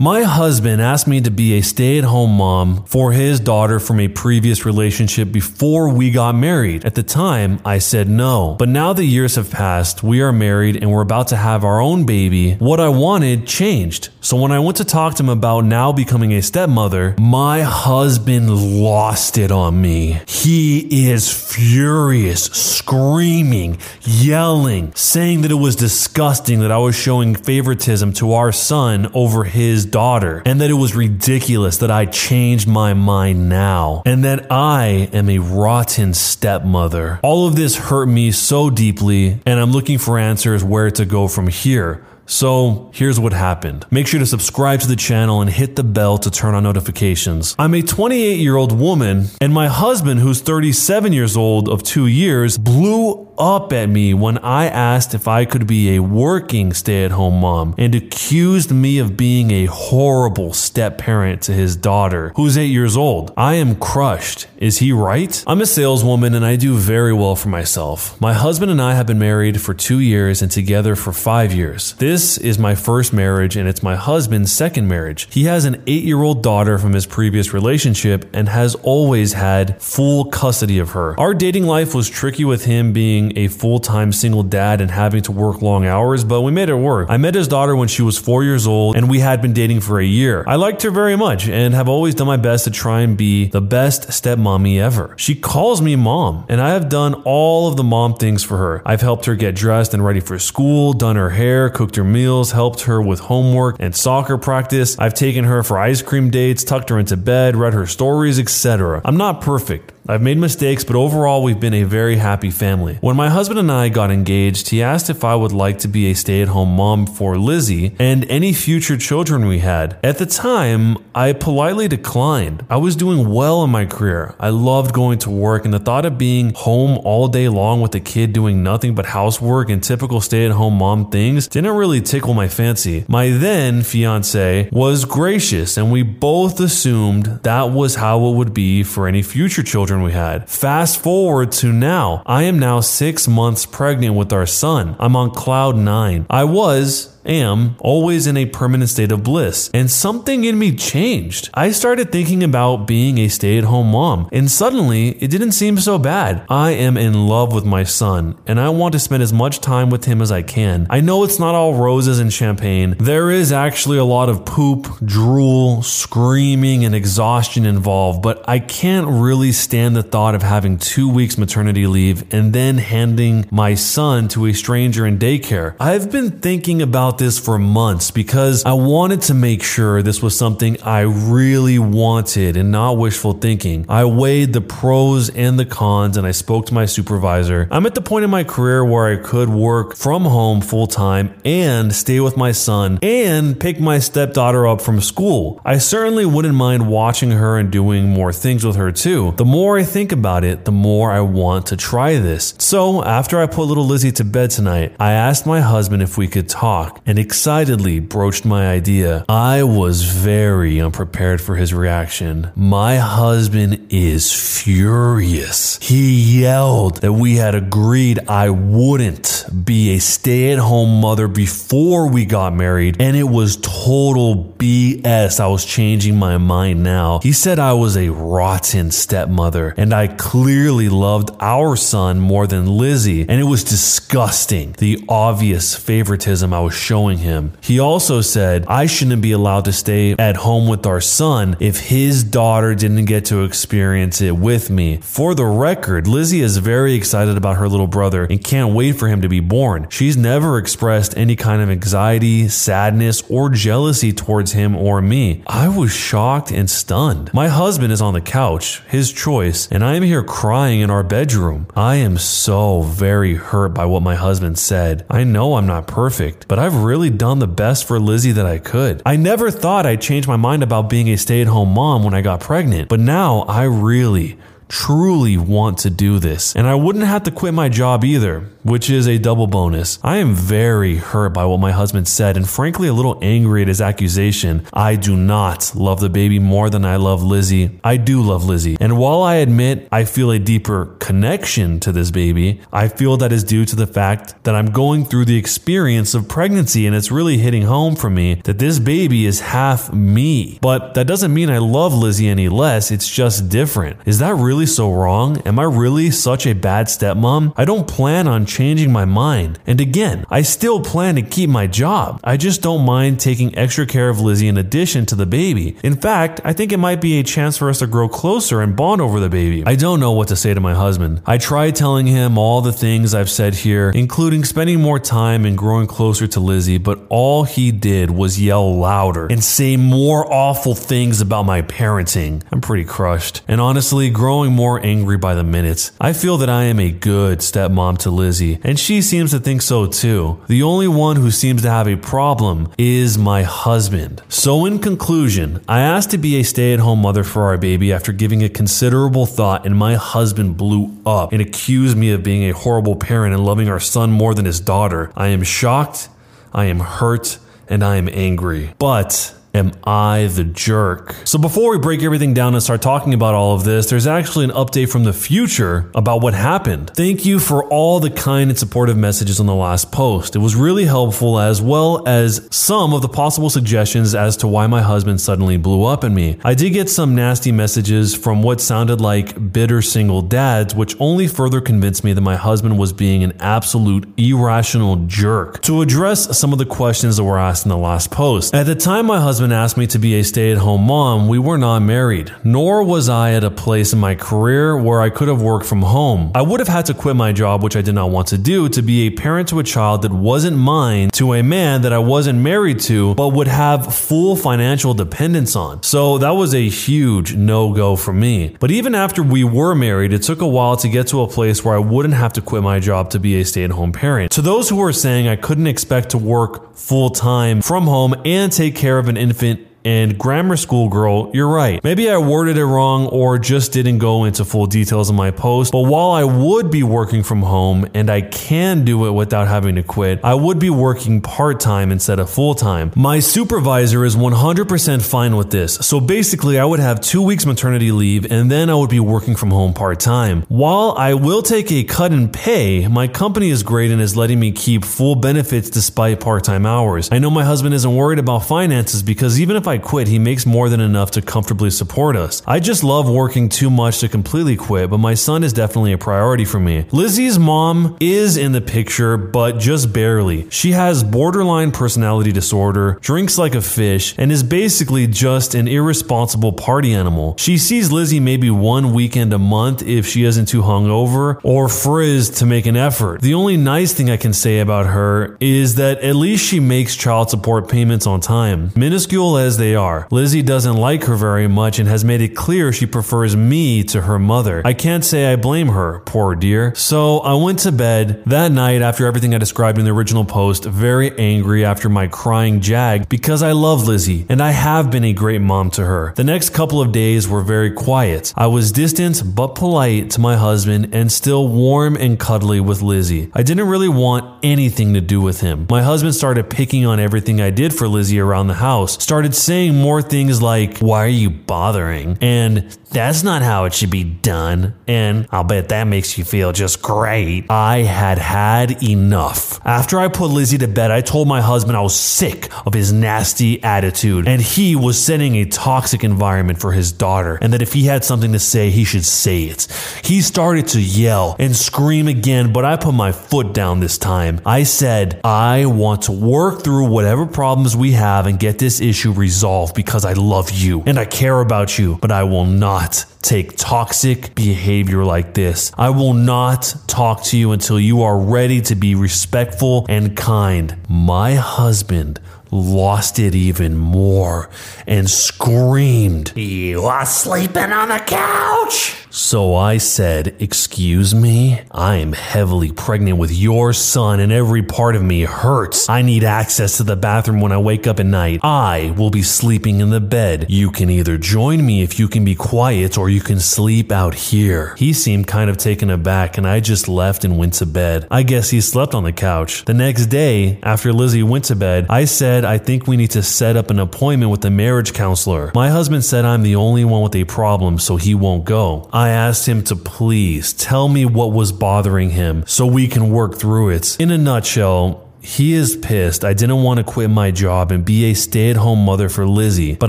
My husband asked me to be a stay at home mom for his daughter from a previous relationship before we got married. At the time, I said no. But now the years have passed, we are married, and we're about to have our own baby. What I wanted changed. So when I went to talk to him about now becoming a stepmother, my husband lost it on me. He is furious, screaming, yelling, saying that it was disgusting that I was showing favoritism to our son over his daughter, and that it was ridiculous that I changed my mind now, and that I am a rotten stepmother. All of this hurt me so deeply, and I'm looking for answers where to go from here. So here's what happened. Make sure to subscribe to the channel and hit the bell to turn on notifications. I'm a 28 year old woman, and my husband, who's 37 years old of two years, blew up at me when I asked if I could be a working stay at home mom and accused me of being a horrible step parent to his daughter, who's eight years old. I am crushed. Is he right? I'm a saleswoman and I do very well for myself. My husband and I have been married for two years and together for five years. This is my first marriage and it's my husband's second marriage. He has an eight year old daughter from his previous relationship and has always had full custody of her. Our dating life was tricky with him being a full time single dad and having to work long hours, but we made it work. I met his daughter when she was four years old and we had been dating for a year. I liked her very much and have always done my best to try and be the best stepmommy ever. She calls me mom, and I have done all of the mom things for her. I've helped her get dressed and ready for school, done her hair, cooked her meals, helped her with homework and soccer practice. I've taken her for ice cream dates, tucked her into bed, read her stories, etc. I'm not perfect. I've made mistakes, but overall, we've been a very happy family. When my husband and I got engaged, he asked if I would like to be a stay at home mom for Lizzie and any future children we had. At the time, I politely declined. I was doing well in my career. I loved going to work, and the thought of being home all day long with a kid doing nothing but housework and typical stay at home mom things didn't really tickle my fancy. My then fiance was gracious, and we both assumed that was how it would be for any future children we had. Fast forward to now. I am now six months pregnant with our son. I'm on cloud nine. I was am always in a permanent state of bliss. And something in me changed. I started thinking about being a stay at home mom, and suddenly it didn't seem so bad. I am in love with my son, and I want to spend as much time with him as I can. I know it's not all roses and champagne. There is actually a lot of poop, drool, screaming, and exhaustion involved, but I can't really stand the thought of having two weeks maternity leave and then handing my son to a stranger in daycare. I've been thinking about this for months because I wanted to make sure this was something I really wanted and not wishful thinking. I weighed the pros and the cons and I spoke to my supervisor. I'm at the point in my career where I could work from home full time and stay with my son and pick my stepdaughter up from school. I certainly wouldn't mind watching her and doing more things with her too. The more I think about it, the more I want to try this. So after I put little Lizzie to bed tonight, I asked my husband if we could talk and excitedly broached my idea. I was very unprepared for his reaction. My husband is furious. He yelled that we had agreed I wouldn't be a stay at home mother before we got married, and it was total BS. I was changing my mind now. He said I was a rotten stepmother, and I clearly loved our son more than Lizzie, and it was disgusting the obvious favoritism I was showing him. He also said I shouldn't be allowed to stay at home with our son if his daughter didn't get to experience it with me. For the record, Lizzie is very excited about her little brother and can't wait for him to be born. She's never expressed any kind of anxiety, sadness, or jealousy towards him or me. I was shocked and stunned. My husband is on the couch, his choice, and I am here crying in our bedroom. I am so very hurt by what my husband said. I know I'm not perfect, but I've really done the best for Lizzie that I could. I never thought I'd change my mind about being a stay at home mom when I got pregnant, but now I really, truly want to do this. And I wouldn't have to quit my job either. Which is a double bonus. I am very hurt by what my husband said and frankly a little angry at his accusation. I do not love the baby more than I love Lizzie. I do love Lizzie. And while I admit I feel a deeper connection to this baby, I feel that is due to the fact that I'm going through the experience of pregnancy and it's really hitting home for me that this baby is half me. But that doesn't mean I love Lizzie any less, it's just different. Is that really so wrong? Am I really such a bad stepmom? I don't plan on changing my mind. And again, I still plan to keep my job. I just don't mind taking extra care of Lizzie in addition to the baby. In fact, I think it might be a chance for us to grow closer and bond over the baby. I don't know what to say to my husband. I tried telling him all the things I've said here, including spending more time and growing closer to Lizzie, but all he did was yell louder and say more awful things about my parenting. I'm pretty crushed. And honestly, growing more angry by the minute. I feel that I am a good stepmom to Lizzie, and she seems to think so too. The only one who seems to have a problem is my husband. So, in conclusion, I asked to be a stay at home mother for our baby after giving it considerable thought, and my husband blew up and accused me of being a horrible parent and loving our son more than his daughter. I am shocked, I am hurt, and I am angry. But Am I the jerk? So, before we break everything down and start talking about all of this, there's actually an update from the future about what happened. Thank you for all the kind and supportive messages on the last post. It was really helpful, as well as some of the possible suggestions as to why my husband suddenly blew up at me. I did get some nasty messages from what sounded like bitter single dads, which only further convinced me that my husband was being an absolute irrational jerk. To address some of the questions that were asked in the last post, at the time my husband husband asked me to be a stay at home mom, we were not married, nor was I at a place in my career where I could have worked from home. I would have had to quit my job, which I did not want to do, to be a parent to a child that wasn't mine, to a man that I wasn't married to, but would have full financial dependence on. So that was a huge no go for me. But even after we were married, it took a while to get to a place where I wouldn't have to quit my job to be a stay at home parent. To those who were saying I couldn't expect to work full time from home and take care of an infant and grammar school girl, you're right. Maybe I worded it wrong or just didn't go into full details in my post. But while I would be working from home and I can do it without having to quit, I would be working part time instead of full time. My supervisor is 100% fine with this. So basically, I would have two weeks maternity leave and then I would be working from home part time. While I will take a cut in pay, my company is great and is letting me keep full benefits despite part time hours. I know my husband isn't worried about finances because even if I quit, he makes more than enough to comfortably support us. I just love working too much to completely quit, but my son is definitely a priority for me. Lizzie's mom is in the picture, but just barely. She has borderline personality disorder, drinks like a fish, and is basically just an irresponsible party animal. She sees Lizzie maybe one weekend a month if she isn't too hungover or frizzed to make an effort. The only nice thing I can say about her is that at least she makes child support payments on time. Minuscule as they are. Lizzie doesn't like her very much and has made it clear she prefers me to her mother. I can't say I blame her, poor dear. So I went to bed that night after everything I described in the original post, very angry after my crying jag because I love Lizzie and I have been a great mom to her. The next couple of days were very quiet. I was distant but polite to my husband and still warm and cuddly with Lizzie. I didn't really want anything to do with him. My husband started picking on everything I did for Lizzie around the house, started saying more things like, Why are you bothering? And that's not how it should be done. And I'll bet that makes you feel just great. I had had enough. After I put Lizzie to bed, I told my husband I was sick of his nasty attitude and he was setting a toxic environment for his daughter and that if he had something to say, he should say it. He started to yell and scream again, but I put my foot down this time. I said, I want to work through whatever problems we have and get this issue resolved because I love you and I care about you, but I will not take toxic behavior like this. I will not talk to you until you are ready to be respectful and kind. My husband lost it even more and screamed, You are sleeping on the couch? So I said, Excuse me? I am heavily pregnant with your son and every part of me hurts. I need access to the bathroom when I wake up at night. I will be sleeping in the bed. You can either join me if you can be quiet or you can sleep out here. He seemed kind of taken aback and I just left and went to bed. I guess he slept on the couch. The next day, after Lizzie went to bed, I said, I think we need to set up an appointment with the marriage counselor. My husband said I'm the only one with a problem, so he won't go. I asked him to please tell me what was bothering him so we can work through it. In a nutshell, he is pissed. I didn't want to quit my job and be a stay at home mother for Lizzie, but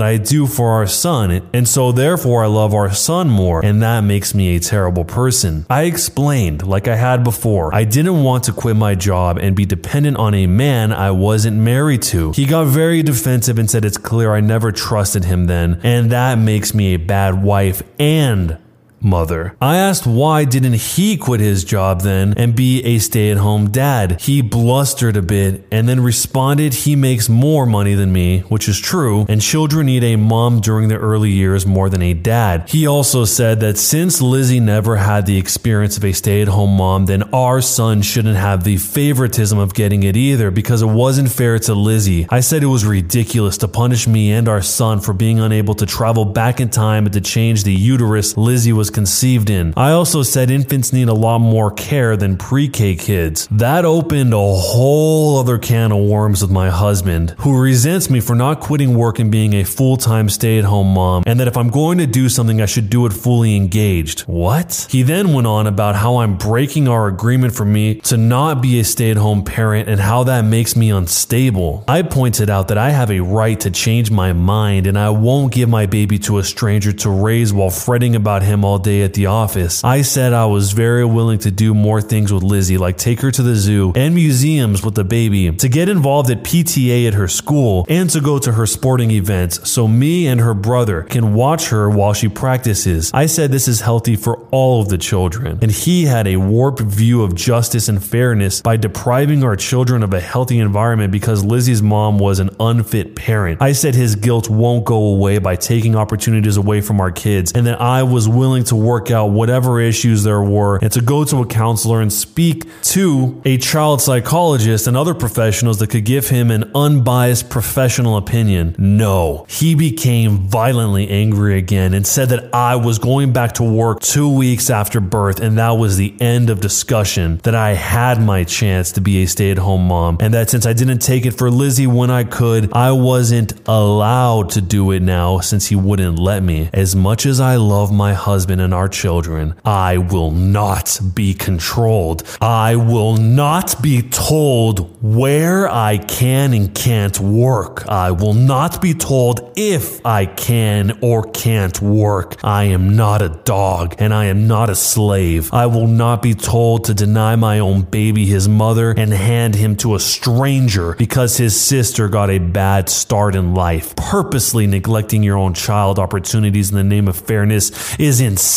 I do for our son, and so therefore I love our son more, and that makes me a terrible person. I explained, like I had before, I didn't want to quit my job and be dependent on a man I wasn't married to. He got very defensive and said it's clear I never trusted him then, and that makes me a bad wife and mother. I asked why didn't he quit his job then and be a stay at home dad? He blustered a bit and then responded he makes more money than me, which is true, and children need a mom during their early years more than a dad. He also said that since Lizzie never had the experience of a stay at home mom, then our son shouldn't have the favoritism of getting it either because it wasn't fair to Lizzie. I said it was ridiculous to punish me and our son for being unable to travel back in time and to change the uterus Lizzie was conceived in. I also said infants need a lot more care than pre K kids. That opened a whole other can of worms with my husband, who resents me for not quitting work and being a full time stay at home mom, and that if I'm going to do something, I should do it fully engaged. What? He then went on about how I'm breaking our agreement for me to not be a stay at home parent and how that makes me unstable. I pointed out that I have a right to change my mind and I won't give my baby to a stranger to raise while fretting about him all day at the office. I said I was very willing to do more things with Lizzie, like take her to the zoo and museums with the baby, to get involved at PTA at her school, and to go to her sporting events so me and her brother can watch her while she practices. I said this is healthy for all of the children, and he had a warped view of justice and fairness by depriving our children of a healthy environment because Lizzie's mom was an unfit parent. I said his guilt won't go away by taking opportunities away from our kids, and that I was willing to work out whatever issues there were and to go to a counselor and speak to a child psychologist and other professionals that could give him an unbiased professional opinion. No, he became violently angry again and said that I was going back to work two weeks after birth, and that was the end of discussion. That I had my chance to be a stay at home mom, and that since I didn't take it for Lizzie when I could, I wasn't allowed to do it now since he wouldn't let me. As much as I love my husband and our children, I will not be controlled. I will not be told where I can and can't work. I will not be told if I can or can't work. I am not a dog and I am not a slave. I will not be told to deny my own baby his mother and hand him to a stranger because his sister got a bad start in life. Purposely neglecting your own child opportunities in the name of fairness is insane.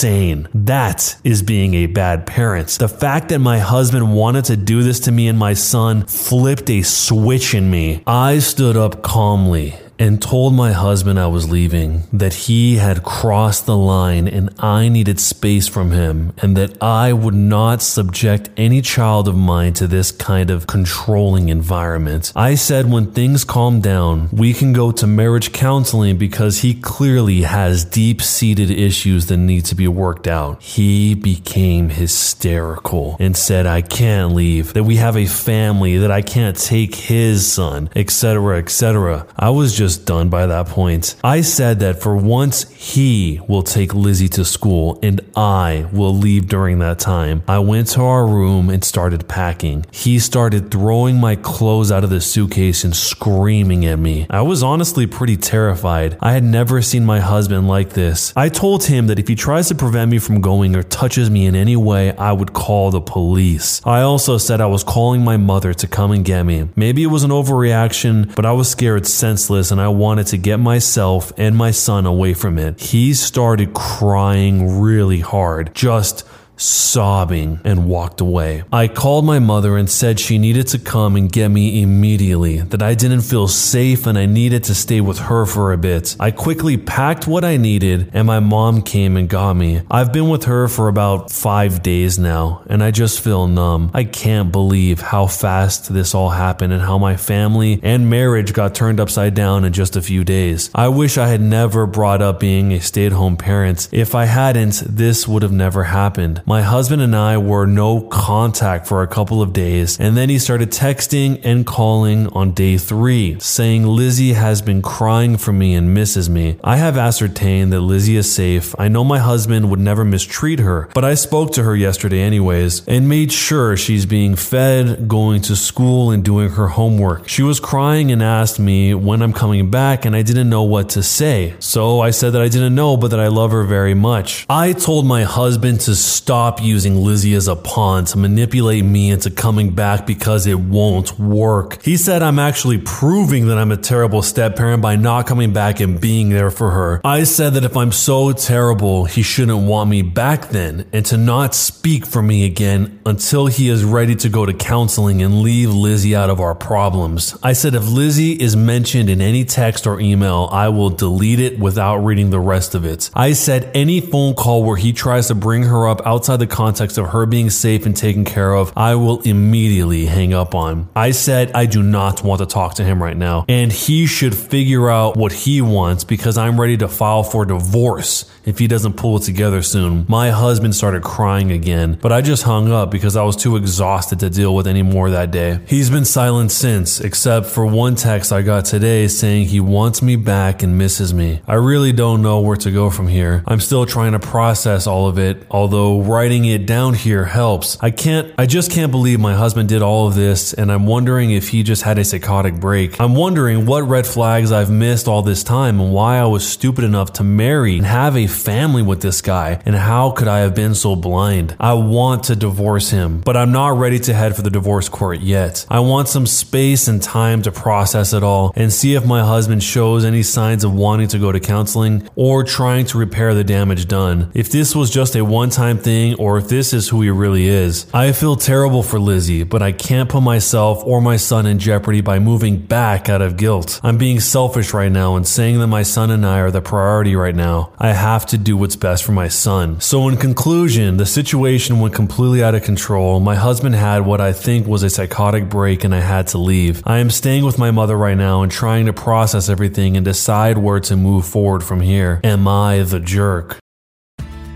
That is being a bad parent. The fact that my husband wanted to do this to me and my son flipped a switch in me. I stood up calmly and told my husband I was leaving, that he had crossed the line and I needed space from him, and that I would not subject any child of mine to this kind of controlling environment. I said when things calm down, we can go to marriage counseling because he clearly has deep seated issues that need to be worked out. He became hysterical and said, I can't leave, that we have a family, that I can't take his son, etc., etc. I was just just done by that point. I said that for once he will take Lizzie to school and I will leave during that time. I went to our room and started packing. He started throwing my clothes out of the suitcase and screaming at me. I was honestly pretty terrified. I had never seen my husband like this. I told him that if he tries to prevent me from going or touches me in any way, I would call the police. I also said I was calling my mother to come and get me. Maybe it was an overreaction, but I was scared senseless and I wanted to get myself and my son away from it. He started crying really hard, just sobbing, and walked away. I called my mother and said she needed to come and get me immediately, that I didn't feel safe and I needed to stay with her for a bit. I quickly packed what I needed and my mom came and got me. I've been with her for about five days now and I just feel numb. I can't believe how fast this all happened and how my family and marriage got turned upside down in just a few days. I wish I had never brought up being a stay at home parent. If I hadn't, this would have never happened. My husband and I were no contact for a couple of days, and then he started texting and calling on day three, saying Lizzie has been crying for me and misses me. I have ascertained that Lizzie is safe. I know my husband would never mistreat her, but I spoke to her yesterday anyways and made sure she's being fed, going to school, and doing her homework. She was crying and asked me when I'm coming back, and I didn't know what to say. So I said that I didn't know, but that I love her very much. I told my husband to stop using Lizzie as a pawn to manipulate me into coming back because it won't work. He said I'm actually proving that I'm a terrible step parent by not coming back and being there for her. I said that if I'm so terrible, he shouldn't want me back then and to not speak for me again until he is ready to go to counseling and leave Lizzie out of our problems. I said if Lizzie is mentioned in any text or email, I will delete it without reading the rest of it. I said any phone call where he tries to bring her up outside the context of her being safe and taken care of, I will immediately hang up on. I said I do not want to talk to him right now, and he should figure out what he wants because I'm ready to file for divorce if he doesn't pull it together soon. My husband started crying again, but I just hung up because I was too exhausted to deal with any more that day. He's been silent since, except for one text I got today saying he wants me back and misses me. I really don't know where to go from here. I'm still trying to process all of it, although writing it down here helps. I can't, I just can't believe my husband did all of this, and I'm wondering if he just had a psychotic break. I'm wondering what red flags I've missed all this time and why I was stupid enough to marry and have a family with this guy, and how could I have been so blind? I want to divorce him, but I'm not ready to head for the divorce court yet. I want some space and time to process it all and see if my husband shows any signs of wanting to go to counseling or trying to repair the damage done. If this was just a one time thing or if this is who he really is. I feel terrible for Lizzie, but I can't put myself or my son in jeopardy by moving back out of guilt. I'm being selfish right now and saying that my son and I are the priority right now. I have to do what's best for my son. So, in conclusion, the situation went completely out of control. My husband had what I think was a psychotic break and I had to leave. I am staying with my mother right now and trying to process everything and decide where to move forward from here. Am I the jerk?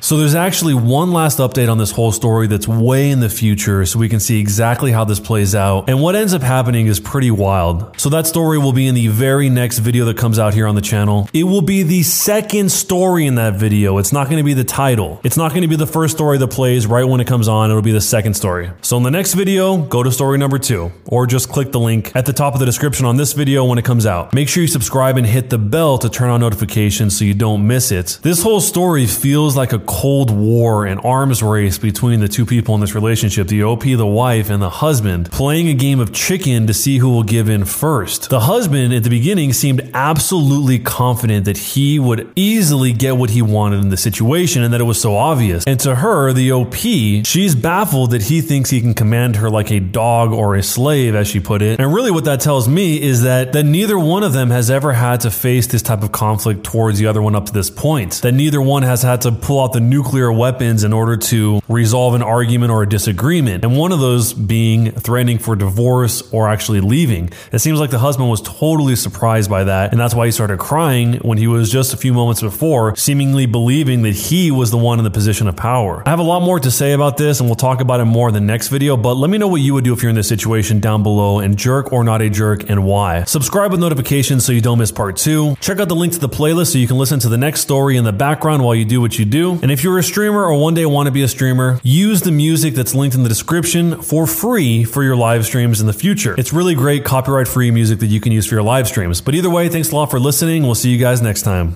So there's actually one last update on this whole story that's way in the future so we can see exactly how this plays out. And what ends up happening is pretty wild. So that story will be in the very next video that comes out here on the channel. It will be the second story in that video. It's not going to be the title. It's not going to be the first story that plays right when it comes on. It'll be the second story. So in the next video, go to story number two or just click the link at the top of the description on this video when it comes out. Make sure you subscribe and hit the bell to turn on notifications so you don't miss it. This whole story feels like a cold war and arms race between the two people in this relationship the OP, the wife, and the husband, playing a game of chicken to see who will give in first. The husband at the beginning seemed absolutely confident that he would easily get what he wanted in the situation and that it was so obvious. And to her, the OP, she's baffled that he thinks he can command her like a dog or a slave, as she put it. And really, what that tells me is that, that neither one of them has ever had to face this type of conflict towards the other one up to this point. That neither one has had to pull out the nuclear weapons in order to resolve an argument or a disagreement. And one of those being threatening for divorce or actually leaving. It seems like the husband was totally surprised by that. And that's why he started crying when he was just a few moments before, seemingly believing that he was the one in the position of power. I have a lot more to say about this, and we'll talk about it more in the next video. But let me know what you would do if you're in this situation down below and jerk or not a jerk and why. Subscribe with notifications so you don't miss part two. Check out the link to the playlist so you can listen to the next story in the background while you do what you do. And if you're a streamer or one day want to be a streamer, use the music that's linked in the description for free for your live streams in the future. It's really great copyright free music that you can use for your live streams. But either way, thanks a lot for listening. We'll see you guys next time.